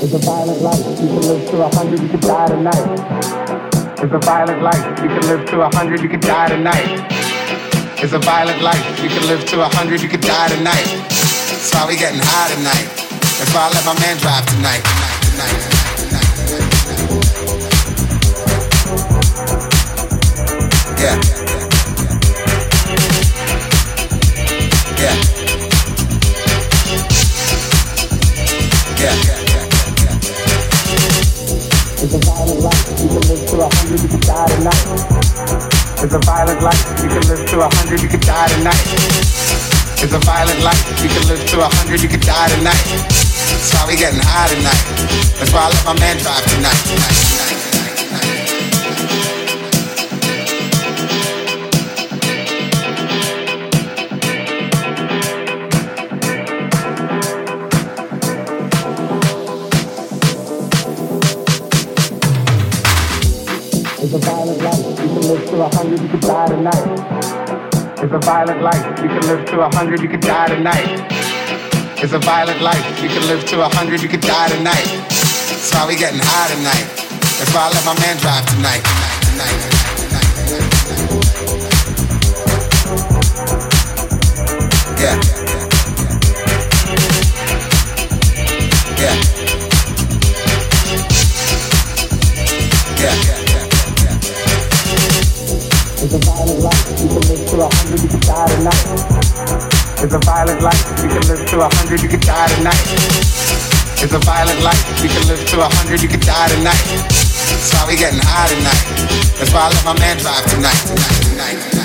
It's a violent life. You can live to a hundred, you could die tonight. It's a violent life. You can live to a hundred, you could die tonight. It's a violent life. You can live to a hundred, you could die tonight. That's why we getting high tonight. That's why I let my man drive tonight. tonight, tonight, tonight. Yeah. Hundred, you can die tonight. It's a violent life, you can live to a hundred, you can die tonight. It's a violent life, you can live to a hundred, you can die tonight. That's why we getting high tonight. That's why I let my man drive tonight. tonight, tonight. To a hundred, you could die tonight. It's a violent life. You can live to a hundred, you could die tonight. It's a violent life. You can live to a hundred, you could die tonight. That's why we getting high tonight. That's why I let my man drive tonight. tonight, tonight. It's a violent life. You can live to a hundred, you can die tonight. It's a violent life. You can live to a hundred, you can die tonight. That's why we getting high tonight. That's why I let my man drive tonight, tonight, tonight, tonight.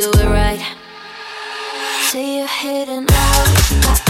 do it right. Say you're hidden out.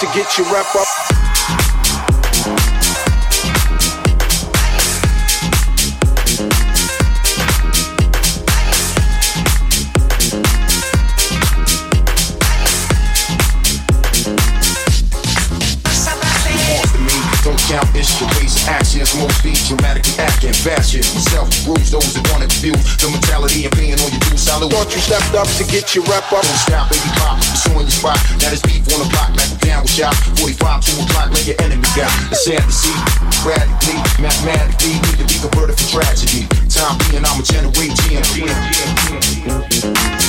To get your rep up. To me, don't count it's your actions, more speech, dramatically acting fashion. Myself rules those that want to view the mentality and paying on your due salute. Thought you stepped up to get your rep up. Don't stop, baby, your enemy got. It's sad to see. Radically, mathematically, need to be converted for tragedy. Time being, I'ma generate GMP.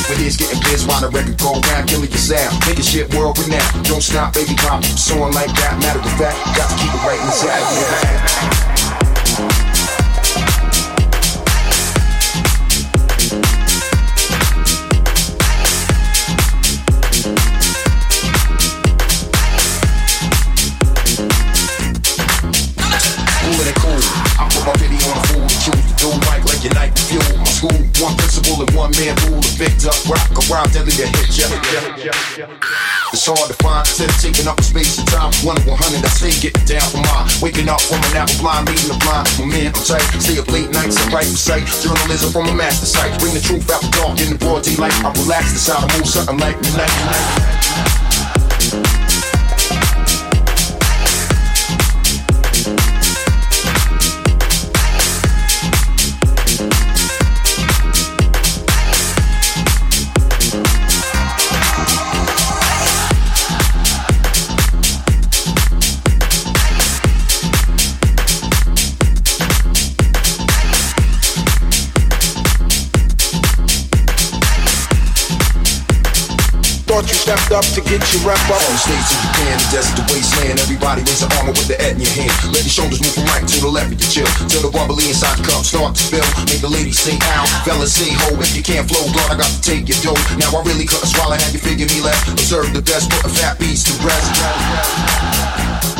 But here's getting biz while the record go round, killing your sound. Making shit world renowned. Don't stop, baby, pop, pursuing like that. Matter of fact, got to keep it right inside. Yeah. Man rule. Picked up rock around deadly to hit ya. It's hard to find of taking up space and time. One of 100, I stay getting down for mine. Waking up from an apple blind, meeting the blind. My man, I'm tight. Stay up late nights and write sight. Journalism from a master site. Bring the truth out the dark in the broad daylight. I relax sound, I move something like midnight. Stepped up to get your rep up. On stage Japan, the desert, the wasteland. Everybody raise an armor with the head in your hand. Let your shoulders move from right to the left, you chill. Till the bubbly inside the cup start to spill. Make the ladies say ow, fellas say ho. If you can't flow, God, I got to take your dough. Now I really couldn't swallow, have you figure me left. Observe the best, put a fat beast to rest.